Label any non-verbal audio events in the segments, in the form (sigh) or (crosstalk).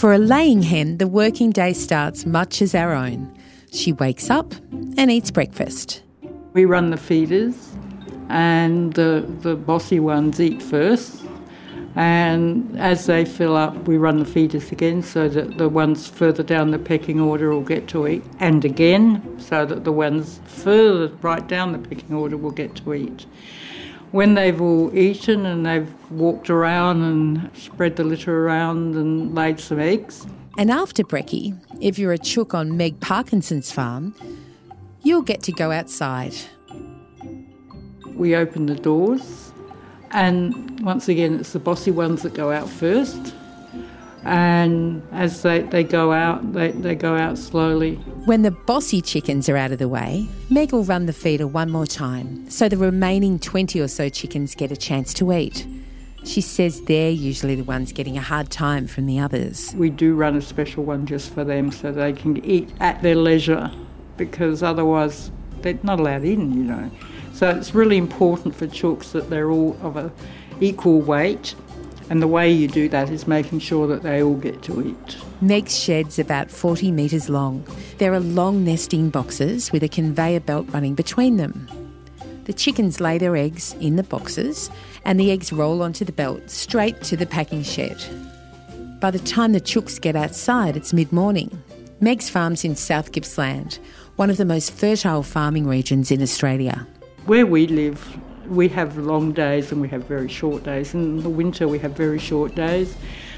For a laying hen, the working day starts much as our own. She wakes up and eats breakfast. We run the feeders, and the, the bossy ones eat first. And as they fill up, we run the feeders again so that the ones further down the pecking order will get to eat, and again so that the ones further right down the pecking order will get to eat. When they've all eaten and they've walked around and spread the litter around and laid some eggs. And after brekkie, if you're a chook on Meg Parkinson's farm, you'll get to go outside. We open the doors, and once again, it's the bossy ones that go out first. And as they, they go out, they, they go out slowly. When the bossy chickens are out of the way, Meg will run the feeder one more time so the remaining 20 or so chickens get a chance to eat. She says they're usually the ones getting a hard time from the others. We do run a special one just for them so they can eat at their leisure because otherwise they're not allowed in, you know. So it's really important for chooks that they're all of a equal weight and the way you do that is making sure that they all get to eat. Meg's shed's about 40 metres long. There are long nesting boxes with a conveyor belt running between them. The chickens lay their eggs in the boxes and the eggs roll onto the belt straight to the packing shed. By the time the chooks get outside, it's mid morning. Meg's farm's in South Gippsland, one of the most fertile farming regions in Australia. Where we live, we have long days and we have very short days. In the winter, we have very short days.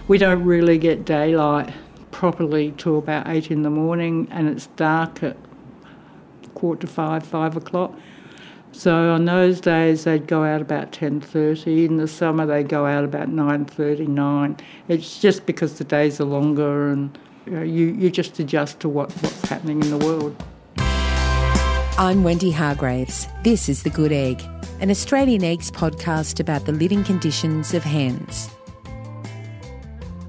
We don't really get daylight properly till about eight in the morning, and it's dark at quarter to five, five o'clock. So on those days they'd go out about 10.30. In the summer they go out about 9.39. It's just because the days are longer and you, know, you, you just adjust to what, what's happening in the world. I'm Wendy Hargraves. This is The Good Egg, an Australian Eggs podcast about the living conditions of hens.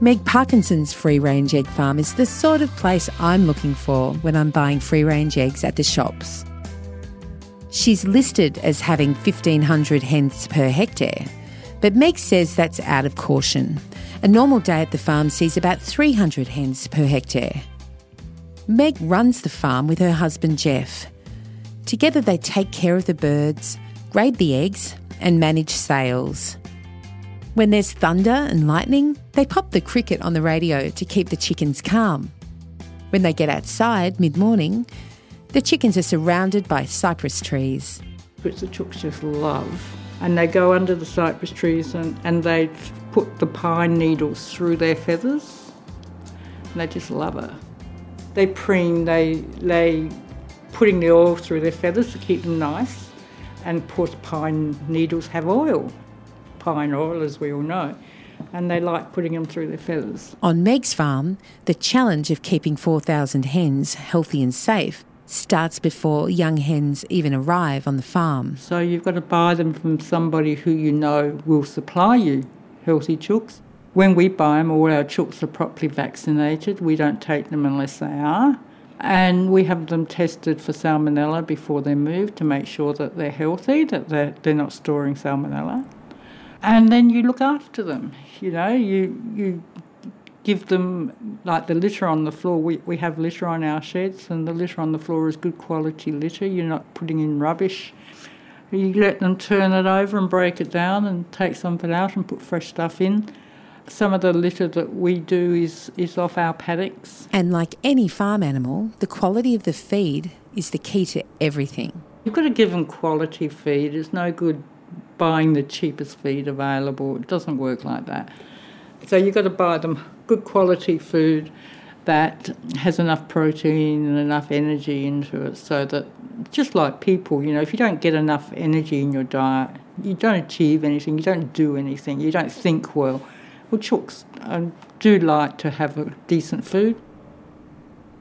Meg Parkinson's free range egg farm is the sort of place I'm looking for when I'm buying free range eggs at the shops. She's listed as having 1,500 hens per hectare, but Meg says that's out of caution. A normal day at the farm sees about 300 hens per hectare. Meg runs the farm with her husband Jeff. Together they take care of the birds, grade the eggs, and manage sales. When there's thunder and lightning, they pop the cricket on the radio to keep the chickens calm. When they get outside mid morning, the chickens are surrounded by cypress trees. Which the chooks just love. And they go under the cypress trees and, and they put the pine needles through their feathers. And they just love it. They preen, they lay putting the oil through their feathers to keep them nice. And of course, pine needles have oil, pine oil, as we all know. And they like putting them through their feathers. On Meg's farm, the challenge of keeping 4,000 hens healthy and safe starts before young hens even arrive on the farm. So you've got to buy them from somebody who you know will supply you healthy chooks. When we buy them, all our chooks are properly vaccinated. We don't take them unless they are. And we have them tested for salmonella before they move to make sure that they're healthy, that they're, they're not storing salmonella. And then you look after them. You know, you, you give them like the litter on the floor. We, we have litter on our sheds, and the litter on the floor is good quality litter. You're not putting in rubbish. You let them turn it over and break it down and take some of it out and put fresh stuff in. Some of the litter that we do is, is off our paddocks. And like any farm animal, the quality of the feed is the key to everything. You've got to give them quality feed. It's no good buying the cheapest feed available. It doesn't work like that. So you've got to buy them good quality food that has enough protein and enough energy into it so that just like people, you know, if you don't get enough energy in your diet, you don't achieve anything, you don't do anything, you don't think well. Well, chooks um, do like to have a decent food.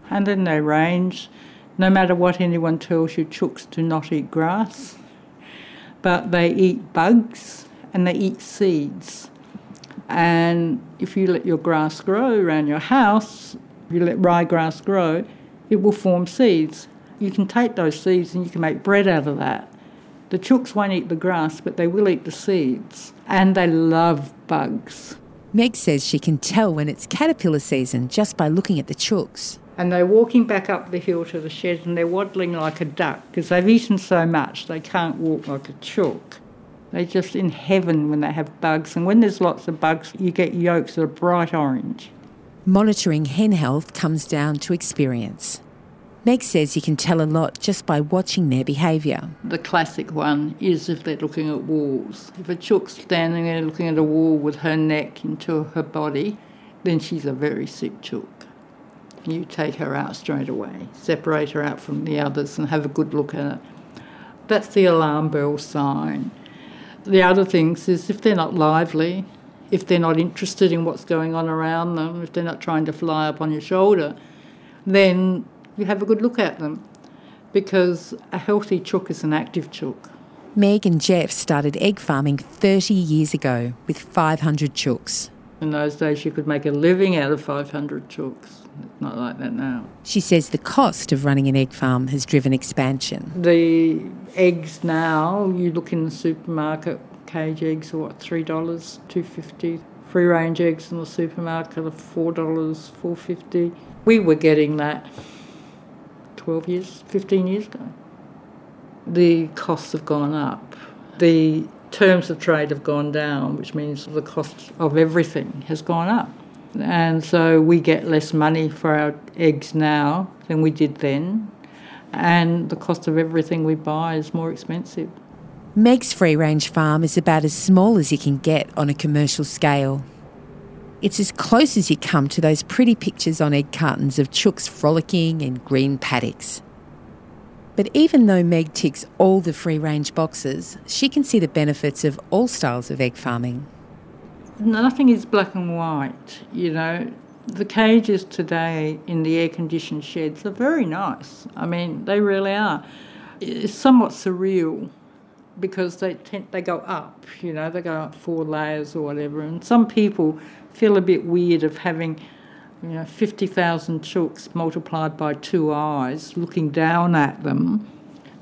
And then they range. No matter what anyone tells you, chooks do not eat grass, but they eat bugs and they eat seeds. And if you let your grass grow around your house, you let ryegrass grow, it will form seeds. You can take those seeds and you can make bread out of that. The chooks won't eat the grass, but they will eat the seeds. And they love bugs. Meg says she can tell when it's caterpillar season just by looking at the chooks. And they're walking back up the hill to the shed and they're waddling like a duck because they've eaten so much they can't walk like a chook. They're just in heaven when they have bugs. And when there's lots of bugs, you get yolks that are bright orange. Monitoring hen health comes down to experience. Meg says you can tell a lot just by watching their behaviour. The classic one is if they're looking at walls. If a chook's standing there looking at a wall with her neck into her body, then she's a very sick chook. You take her out straight away, separate her out from the others and have a good look at her. That's the alarm bell sign. The other things is if they're not lively, if they're not interested in what's going on around them, if they're not trying to fly up on your shoulder, then you have a good look at them because a healthy chook is an active chook. Meg and Jeff started egg farming 30 years ago with 500 chooks. In those days, you could make a living out of 500 chooks. It's not like that now. She says the cost of running an egg farm has driven expansion. The eggs now, you look in the supermarket, cage eggs are what, $3, two fifty. Free range eggs in the supermarket are $4, four fifty. We were getting that 12 years, 15 years ago. The costs have gone up. The terms of trade have gone down, which means the cost of everything has gone up. And so we get less money for our eggs now than we did then. And the cost of everything we buy is more expensive. Meg's free range farm is about as small as you can get on a commercial scale. It's as close as you come to those pretty pictures on egg cartons of chooks frolicking in green paddocks. But even though Meg ticks all the free range boxes, she can see the benefits of all styles of egg farming. Nothing is black and white, you know. The cages today in the air conditioned sheds are very nice. I mean, they really are. It's somewhat surreal because they tend, they go up, you know, they go up four layers or whatever. And some people feel a bit weird of having, you know, 50,000 chooks multiplied by two eyes looking down at them.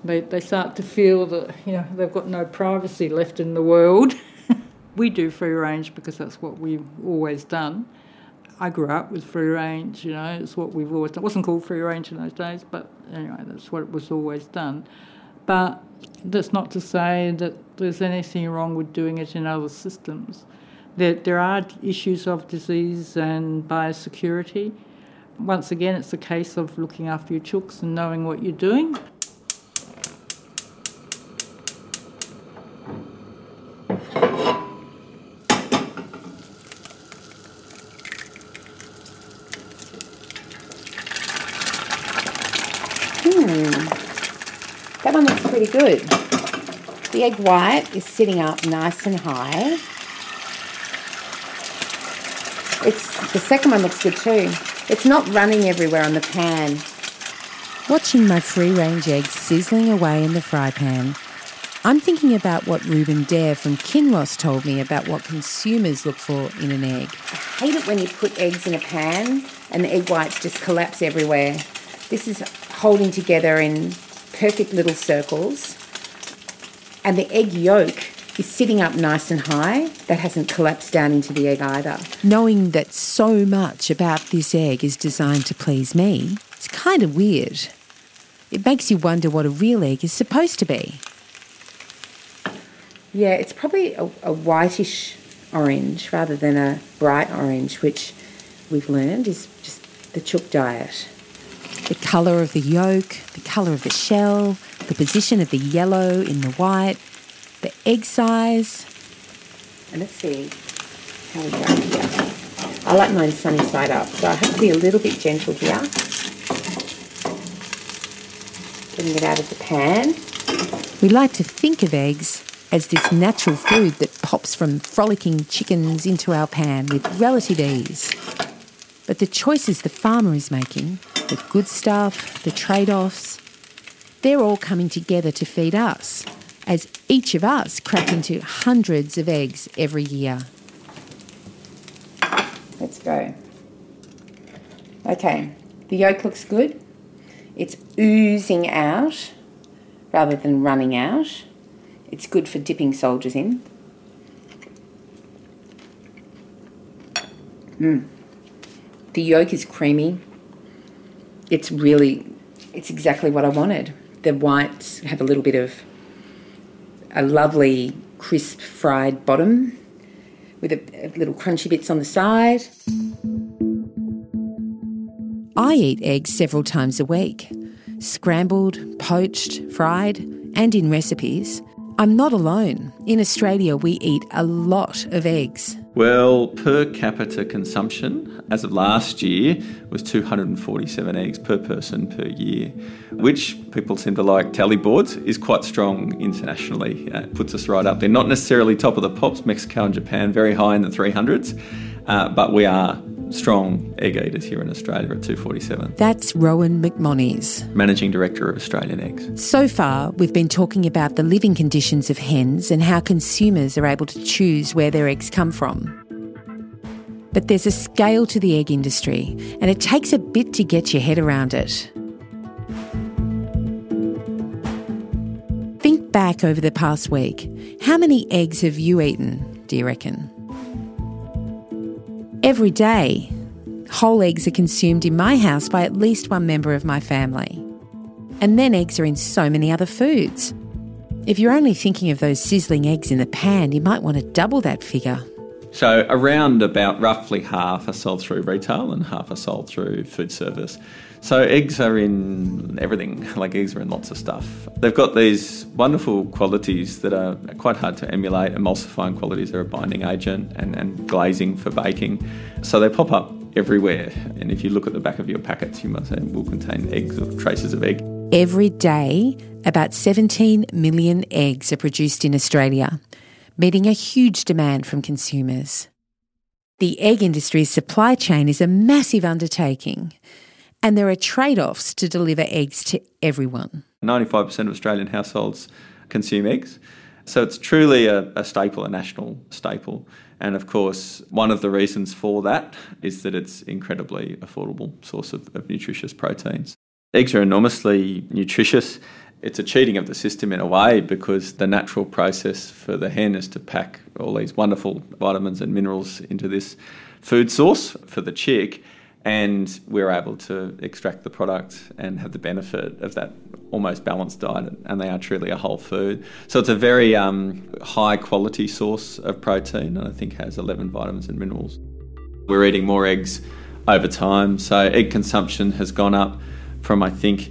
They, they start to feel that, you know, they've got no privacy left in the world. (laughs) we do free range because that's what we've always done. I grew up with free range, you know, it's what we've always done. It wasn't called free range in those days, but anyway, that's what it was always done. But that's not to say that there's anything wrong with doing it in other systems. There, there are issues of disease and biosecurity. Once again, it's a case of looking after your chooks and knowing what you're doing. Hmm. That one looks pretty good. The egg white is sitting up nice and high. It's the second one looks good too. It's not running everywhere on the pan. Watching my free range eggs sizzling away in the fry pan, I'm thinking about what Ruben Dare from Kinross told me about what consumers look for in an egg. I hate it when you put eggs in a pan and the egg whites just collapse everywhere. This is holding together in perfect little circles. And the egg yolk is sitting up nice and high. That hasn't collapsed down into the egg either. Knowing that so much about this egg is designed to please me, it's kind of weird. It makes you wonder what a real egg is supposed to be. Yeah, it's probably a, a whitish orange rather than a bright orange, which we've learned is just the chook diet. The colour of the yolk, the colour of the shell, the position of the yellow in the white, the egg size. And let's see how we go here. I like mine sunny side up, so I have to be a little bit gentle here. Getting it out of the pan. We like to think of eggs as this natural food that pops from frolicking chickens into our pan with relative ease. But the choices the farmer is making, the good stuff, the trade offs, they're all coming together to feed us, as each of us crack into hundreds of eggs every year. Let's go. Okay, the yolk looks good. It's oozing out rather than running out. It's good for dipping soldiers in. Hmm. The yolk is creamy. It's really, it's exactly what I wanted. The whites have a little bit of a lovely crisp fried bottom with a, a little crunchy bits on the side. I eat eggs several times a week scrambled, poached, fried, and in recipes. I'm not alone. In Australia, we eat a lot of eggs. Well, per capita consumption as of last year was 247 eggs per person per year, which people seem to like tally boards, is quite strong internationally. Uh, it puts us right up there. Not necessarily top of the pops, Mexico and Japan, very high in the 300s, uh, but we are strong egg eaters here in Australia at 247. That's Rowan McMonnies. Managing Director of Australian Eggs. So far, we've been talking about the living conditions of hens and how consumers are able to choose where their eggs come from. But there's a scale to the egg industry, and it takes a bit to get your head around it. Think back over the past week. How many eggs have you eaten, do you reckon? Every day, whole eggs are consumed in my house by at least one member of my family. And then eggs are in so many other foods. If you're only thinking of those sizzling eggs in the pan, you might want to double that figure. So around about roughly half are sold through retail and half are sold through food service. So eggs are in everything, (laughs) like eggs are in lots of stuff. They've got these wonderful qualities that are quite hard to emulate. Emulsifying qualities are a binding agent and, and glazing for baking. So they pop up everywhere. And if you look at the back of your packets, you must say will contain eggs or traces of egg. Every day, about 17 million eggs are produced in Australia, meeting a huge demand from consumers. The egg industry's supply chain is a massive undertaking, and there are trade offs to deliver eggs to everyone. 95% of Australian households consume eggs. So it's truly a, a, staple, a national staple. And of course, one of the reasons for that is that it's incredibly affordable source of, of nutritious proteins. Eggs are enormously nutritious. It's a cheating of the system in a way because the natural process for the hen is to pack all these wonderful vitamins and minerals into this food source for the chick and we're able to extract the product and have the benefit of that almost balanced diet, and they are truly a whole food. So it's a very um, high quality source of protein, and I think has 11 vitamins and minerals. We're eating more eggs over time, so egg consumption has gone up from I think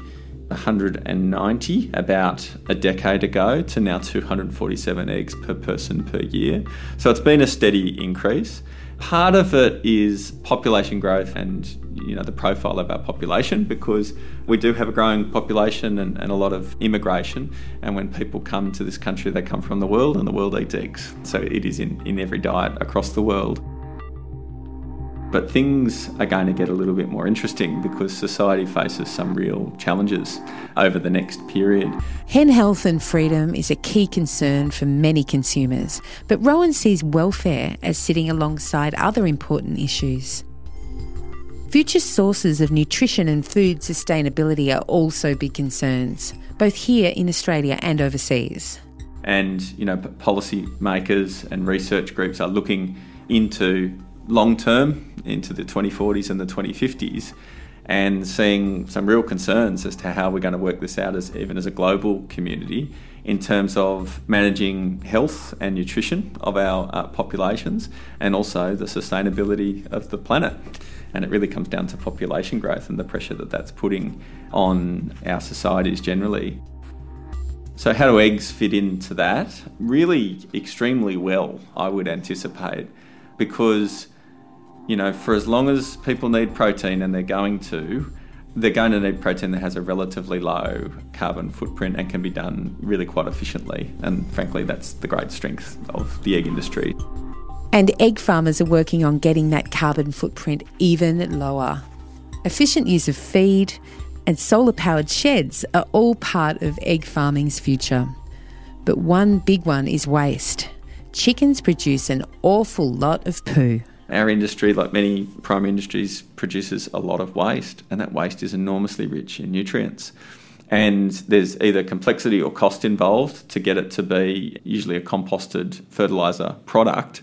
190 about a decade ago to now 247 eggs per person per year. So it's been a steady increase. Part of it is population growth and you know the profile of our population because we do have a growing population and, and, a lot of immigration. And when people come to this country they come from the world and the world eats eggs. So it is in, in every diet across the world but things are going to get a little bit more interesting because society faces some real challenges over the next period. Hen health and freedom is a key concern for many consumers, but Rowan sees welfare as sitting alongside other important issues. Future sources of nutrition and food sustainability are also big concerns, both here in Australia and overseas. And, you know, policy makers and research groups are looking into long term into the 2040s and the 2050s and seeing some real concerns as to how we're going to work this out as even as a global community in terms of managing health and nutrition of our uh, populations and also the sustainability of the planet. And it really comes down to population growth and the pressure that that's putting on our societies generally. So, how do eggs fit into that? Really, extremely well, I would anticipate, because you know, for as long as people need protein and they're going to, they're going to need protein that has a relatively low carbon footprint and can be done really quite efficiently. And frankly, that's the great strength of the egg industry. And egg farmers are working on getting that carbon footprint even lower. Efficient use of feed and solar powered sheds are all part of egg farming's future. But one big one is waste. Chickens produce an awful lot of poo. Our industry, like many primary industries, produces a lot of waste, and that waste is enormously rich in nutrients. And there's either complexity or cost involved to get it to be usually a composted fertiliser product.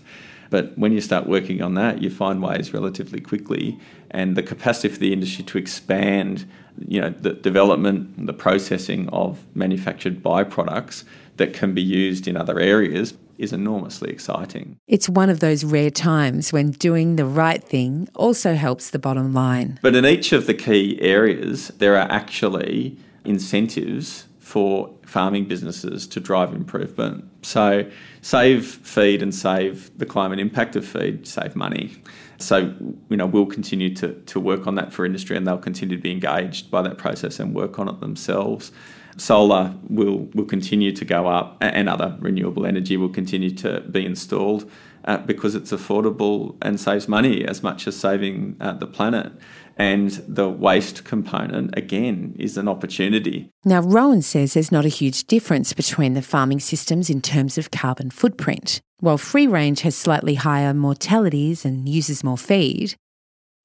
But when you start working on that, you find ways relatively quickly, and the capacity for the industry to expand, you know, the development, the processing of manufactured byproducts that can be used in other areas is enormously exciting. It's one of those rare times when doing the right thing also helps the bottom line. But in each of the key areas, there are actually incentives for farming businesses to drive improvement. So, save feed and save the climate impact of feed, save money. So, you know, we'll continue to, to work on that for industry and they'll continue to be engaged by that process and work on it themselves. Solar will, will continue to go up and other renewable energy will continue to be installed uh, because it's affordable and saves money as much as saving uh, the planet. And the waste component, again, is an opportunity. Now, Rowan says there's not a huge difference between the farming systems in terms of carbon footprint. While free range has slightly higher mortalities and uses more feed,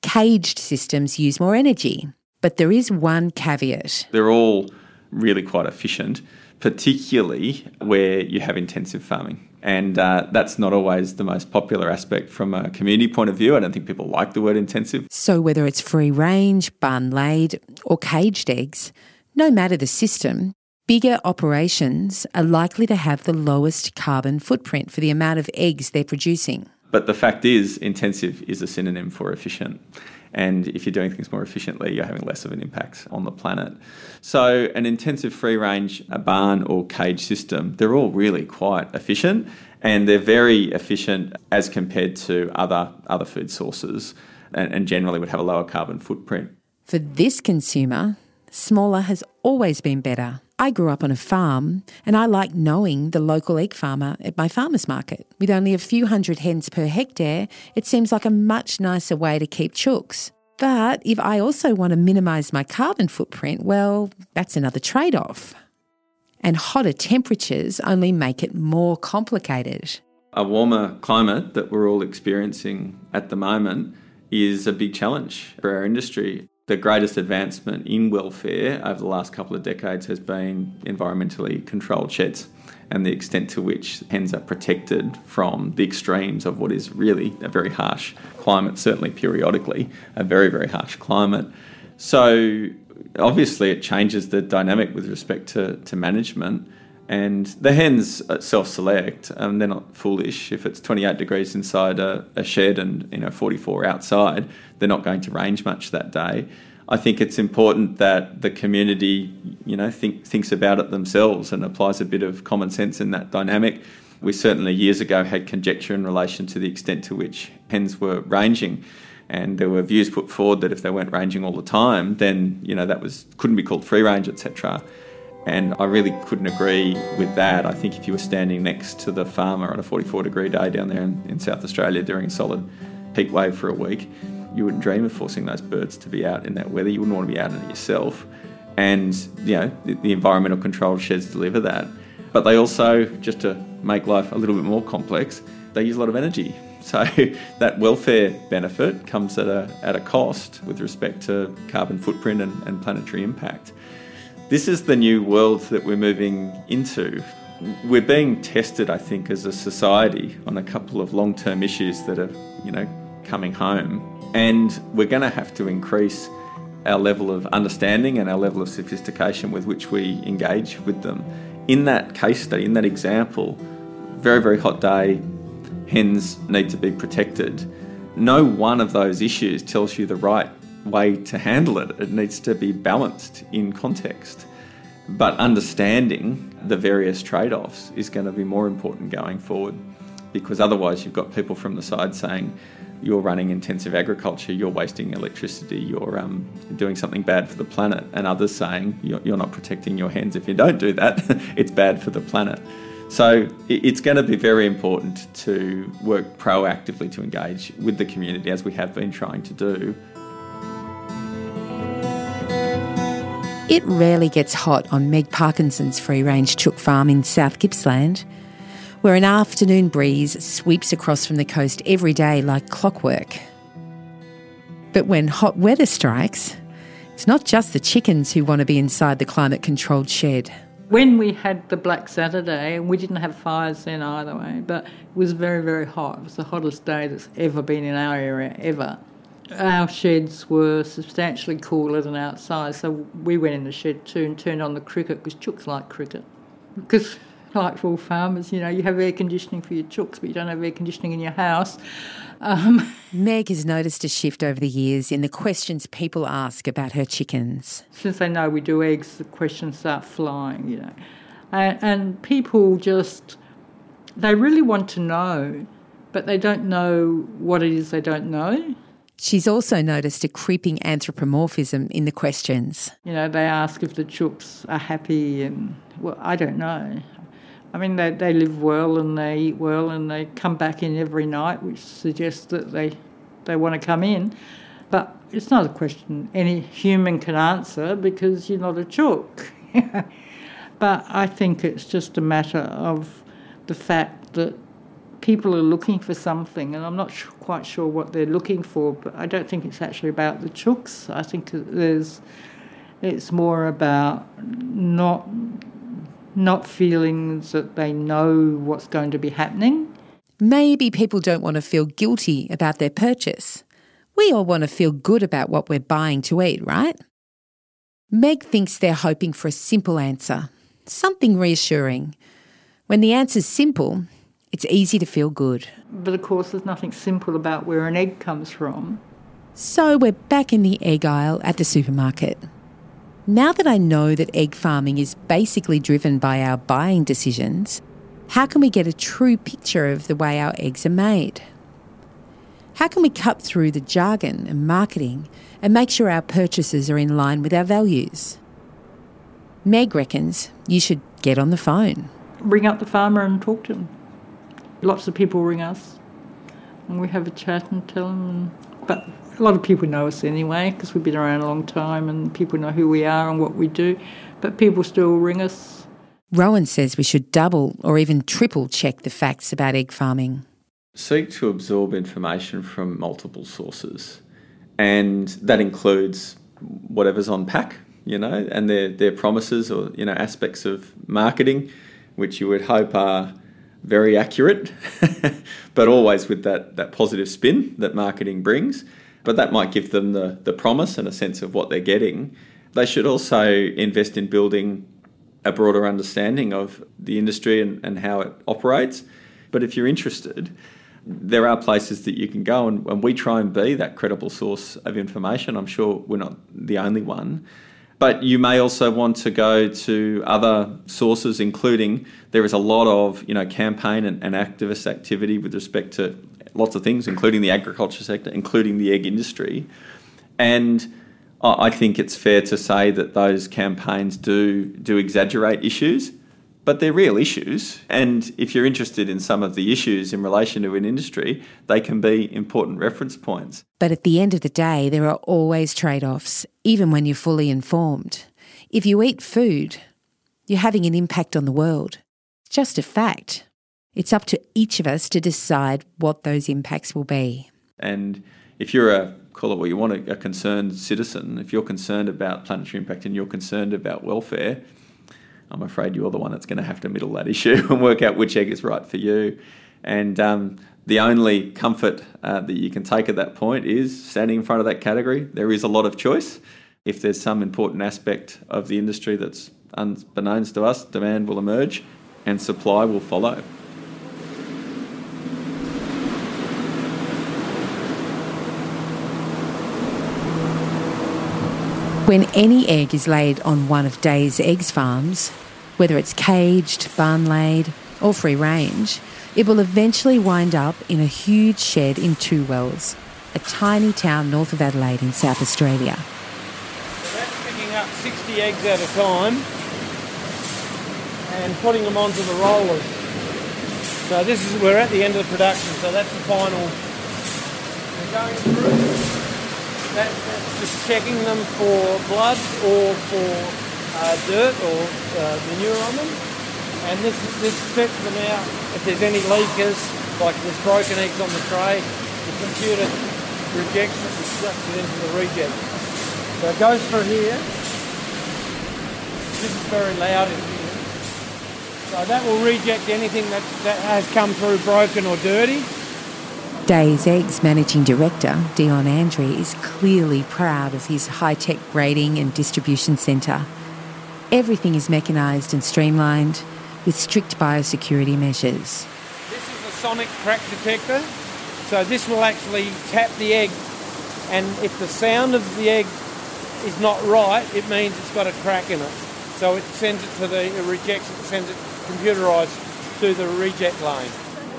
caged systems use more energy. But there is one caveat. They're all really quite efficient, particularly where you have intensive farming. And uh, that's not always the most popular aspect from a community point of view. I don't think people like the word intensive. So, whether it's free range, barn laid, or caged eggs, no matter the system, bigger operations are likely to have the lowest carbon footprint for the amount of eggs they're producing. But the fact is, intensive is a synonym for efficient. And if you're doing things more efficiently, you're having less of an impact on the planet. So, an intensive free range, a barn or cage system, they're all really quite efficient and they're very efficient as compared to other, other food sources and, and generally would have a lower carbon footprint. For this consumer, smaller has always been better. I grew up on a farm and I like knowing the local egg farmer at my farmer's market. With only a few hundred hens per hectare, it seems like a much nicer way to keep chooks. But if I also want to minimise my carbon footprint, well, that's another trade off. And hotter temperatures only make it more complicated. A warmer climate that we're all experiencing at the moment is a big challenge for our industry. The greatest advancement in welfare over the last couple of decades has been environmentally controlled sheds and the extent to which hens are protected from the extremes of what is really a very harsh climate, certainly periodically, a very, very harsh climate. So, obviously, it changes the dynamic with respect to, to management. And the hens self select, and they're not foolish. If it's 28 degrees inside a, a, shed and you know 44 outside, they're not going to range much that day. I think it's important that the community, you know, think, thinks about it themselves and applies a bit of common sense in that dynamic. We certainly years ago had conjecture in relation to the extent to which hens were ranging, and there were views put forward that if they weren't ranging all the time, then you know that was couldn't be called free range, etc. And I really couldn't agree with that. I think if you were standing next to the farmer on a 44 degree day down there in, in South Australia during a solid heat wave for a week, you wouldn't dream of forcing those birds to be out in that weather. You wouldn't want to be out in it yourself. And, you know, the, the environmental control sheds deliver that. But they also, just to make life a little bit more complex, they use a lot of energy. (laughs) So that welfare benefit comes at a, at a cost with respect to carbon footprint and, and planetary impact. This is the new world that we're moving into. We're being tested, I think, as a society on a couple of long term issues that are, you know, coming home. And we're going to have to increase our level of understanding and our level of sophistication with which we engage with them. In that case study, in that example, very, very hot day, hens need to be protected. No one of those issues tells you the right way to handle it. It needs to be balanced in context. But understanding the various trade offs is going to be more important going forward because otherwise, you've got people from the side saying, you're running intensive agriculture, you're wasting electricity, you're um, doing something bad for the planet, and others saying you're, you're not protecting your hens. If you don't do that, (laughs) it's bad for the planet. So it's going to be very important to work proactively to engage with the community as we have been trying to do. It rarely gets hot on Meg Parkinson's free range chook farm in South Gippsland where an afternoon breeze sweeps across from the coast every day like clockwork. But when hot weather strikes, it's not just the chickens who want to be inside the climate controlled shed. When we had the Black Saturday, and we didn't have fires then either way, but it was very, very hot. It was the hottest day that's ever been in our area, ever. Our sheds were substantially cooler than outside, so we went in the shed too and turned on the cricket because chooks like cricket. Because, like all farmers, you know, you have air conditioning for your chooks, but you don't have air conditioning in your house. Um, (laughs) Meg has noticed a shift over the years in the questions people ask about her chickens. Since they know we do eggs, the questions start flying, you know. And, and people just, they really want to know, but they don't know what it is they don't know. She's also noticed a creeping anthropomorphism in the questions. You know, they ask if the chooks are happy, and well, I don't know. I mean, they, they live well and they eat well and they come back in every night, which suggests that they, they want to come in. But it's not a question any human can answer because you're not a chook. (laughs) but I think it's just a matter of the fact that people are looking for something, and I'm not sh- quite sure what they're looking for, but I don't think it's actually about the chooks. I think there's, it's more about not not feeling that they know what's going to be happening. Maybe people don't want to feel guilty about their purchase. We all want to feel good about what we're buying to eat, right? Meg thinks they're hoping for a simple answer, something reassuring. When the answer's simple, it's easy to feel good. But of course, there's nothing simple about where an egg comes from. So we're back in the egg aisle at the supermarket. Now that I know that egg farming is basically driven by our buying decisions, how can we get a true picture of the way our eggs are made? How can we cut through the jargon and marketing and make sure our purchases are in line with our values? Meg reckons you should get on the phone. Ring up the farmer and talk to them. Lots of people ring us and we have a chat and tell them. But a lot of people know us anyway because we've been around a long time and people know who we are and what we do, but people still ring us. Rowan says we should double or even triple check the facts about egg farming. Seek to absorb information from multiple sources, and that includes whatever's on pack, you know, and their, their promises or, you know, aspects of marketing, which you would hope are very accurate, (laughs) but always with that, that positive spin that marketing brings but that might give them the, the promise and a sense of what they're getting. They should also invest in building a broader understanding of the industry and, and how it operates. But if you're interested, there are places that you can go, and, and we try and be that credible source of information. I'm sure we're not the only one. But you may also want to go to other sources, including there is a lot of you know campaign and, and activist activity with respect to lots of things, including the agriculture sector, including the egg industry. And I think it's fair to say that those campaigns do do exaggerate issues, but they're real issues. And if you're interested in some of the issues in relation to an industry, they can be important reference points. But at the end of the day, there are always trade offs, even when you're fully informed. If you eat food, you're having an impact on the world. It's just a fact. It's up to each of us to decide what those impacts will be. And if you're a call it what you want, a, a concerned citizen, if you're concerned about planetary impact and you're concerned about welfare, I'm afraid you're the one that's going to have to middle that issue (laughs) and work out which egg is right for you. And um, the only comfort uh, that you can take at that point is standing in front of that category. There is a lot of choice. If there's some important aspect of the industry that's unbeknownst to us, demand will emerge and supply will follow. When any egg is laid on one of Day's Eggs farms, whether it's caged, barn laid, or free range, it will eventually wind up in a huge shed in Two Wells, a tiny town north of Adelaide in South Australia. That's picking up 60 eggs at a time and putting them onto the rollers. So this is we're at the end of the production, so that's the final. We're going through. That, that's just checking them for blood or for uh, dirt or uh, manure on them. And this, this spits them out. If there's any leakers, like there's broken eggs on the tray, the computer rejects it and sucks it into the reject. So it goes through here. This is very loud in here. So that will reject anything that, that has come through broken or dirty. Days Eggs managing director Dion Andary is clearly proud of his high tech grading and distribution centre. Everything is mechanised and streamlined with strict biosecurity measures. This is a sonic crack detector. So this will actually tap the egg, and if the sound of the egg is not right, it means it's got a crack in it. So it sends it to the it rejects it, sends it computerised to the reject lane.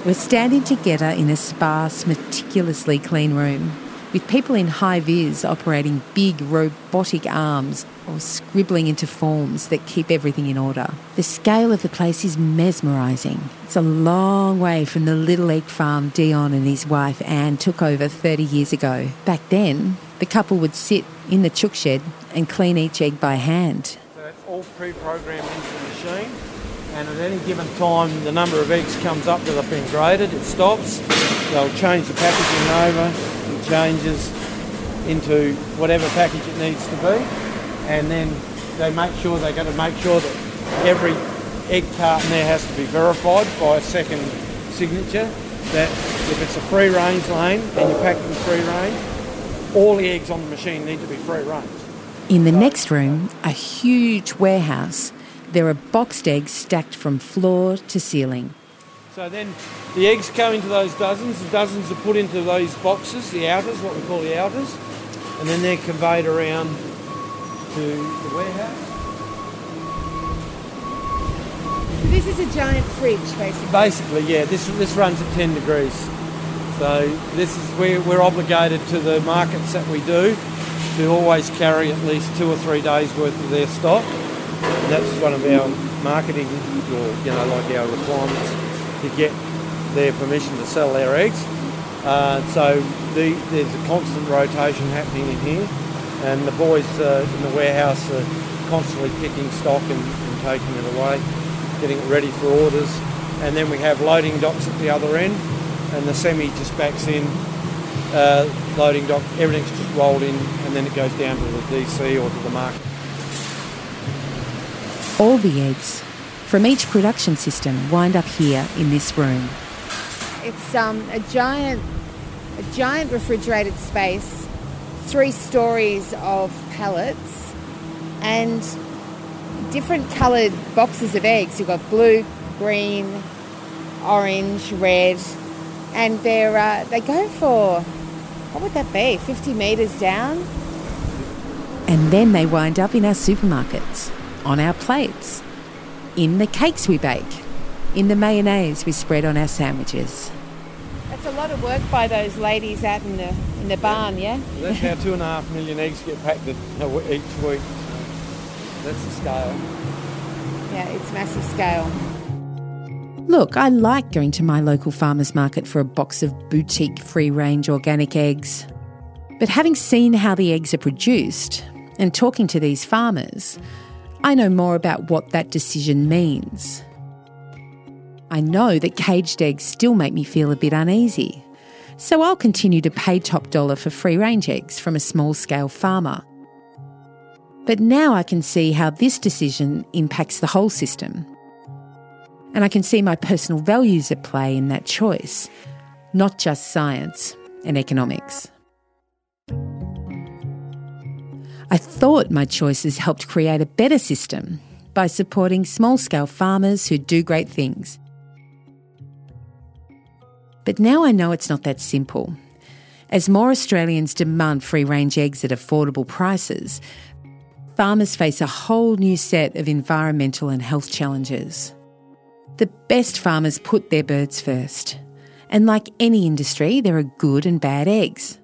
We're standing together in a sparse, meticulously clean room with people in high vis operating big robotic arms or scribbling into forms that keep everything in order. The scale of the place is mesmerising. It's a long way from the little egg farm Dion and his wife Anne took over 30 years ago. Back then, the couple would sit in the chook shed and clean each egg by hand. So it's all pre-programmed into the machine and at any given time the number of eggs comes up that have been graded, it stops, they'll change the packaging over, changes into whatever package it needs to be and then they make sure they've got to make sure that every egg carton there has to be verified by a second signature that if it's a free range lane and you're packing free range, all the eggs on the machine need to be free range. In the next room, a huge warehouse there are boxed eggs stacked from floor to ceiling. So then the eggs go into those dozens, the dozens are put into those boxes, the outers, what we call the outers, and then they're conveyed around to the warehouse. This is a giant fridge, basically. Basically, yeah. This this runs at 10 degrees. So this is where we're obligated to the markets that we do to always carry at least two or three days worth of their stock. And that's one of our marketing, or you know, like our requirements to get their permission to sell their eggs. Uh, so the, there's a constant rotation happening in here, and the boys uh, in the warehouse are constantly picking stock and, and taking it away, getting it ready for orders. And then we have loading docks at the other end, and the semi just backs in. Uh, loading dock, everything's just rolled in, and then it goes down to the DC or to the market all the eggs from each production system wind up here in this room. It's um, a giant, a giant refrigerated space, three stories of pallets, and different coloured boxes of eggs. You've got blue, green, orange, red, and they're uh, they go for what would that be? Fifty metres down. And then they wind up in our supermarkets on our plates, in the cakes we bake, in the mayonnaise we spread on our sandwiches. That's a lot of work by those ladies out in the in the barn, yeah. That's how two and a half million eggs get packed each week. That's the scale. Yeah, it's massive scale. Look, I like going to my local farmers market for a box of boutique free range organic eggs. But having seen how the eggs are produced and talking to these farmers, I know more about what that decision means. I know that caged eggs still make me feel a bit uneasy, so I'll continue to pay top dollar for free range eggs from a small scale farmer. But now I can see how this decision impacts the whole system. And I can see my personal values at play in that choice, not just science and economics. I thought my choices helped create a better system by supporting small scale farmers who do great things. But now I know it's not that simple. As more Australians demand free range eggs at affordable prices, farmers face a whole new set of environmental and health challenges. The best farmers put their birds first. And like any industry, there are good and bad eggs.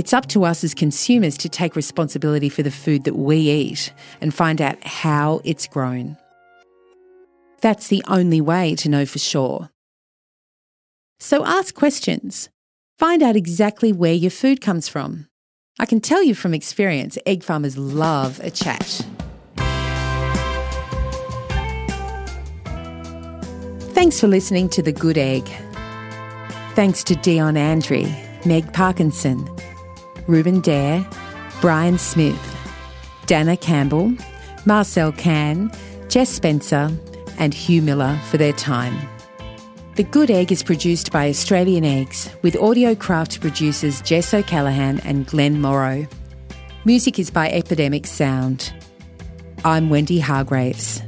It's up to us as consumers to take responsibility for the food that we eat and find out how it's grown. That's the only way to know for sure. So ask questions. Find out exactly where your food comes from. I can tell you from experience, egg farmers love a chat. Thanks for listening to The Good Egg. Thanks to Dion Andary, Meg Parkinson, Ruben Dare, Brian Smith, Dana Campbell, Marcel Can, Jess Spencer, and Hugh Miller for their time. The Good Egg is produced by Australian Eggs with audio craft producers Jess O'Callaghan and Glenn Morrow. Music is by Epidemic Sound. I'm Wendy Hargraves.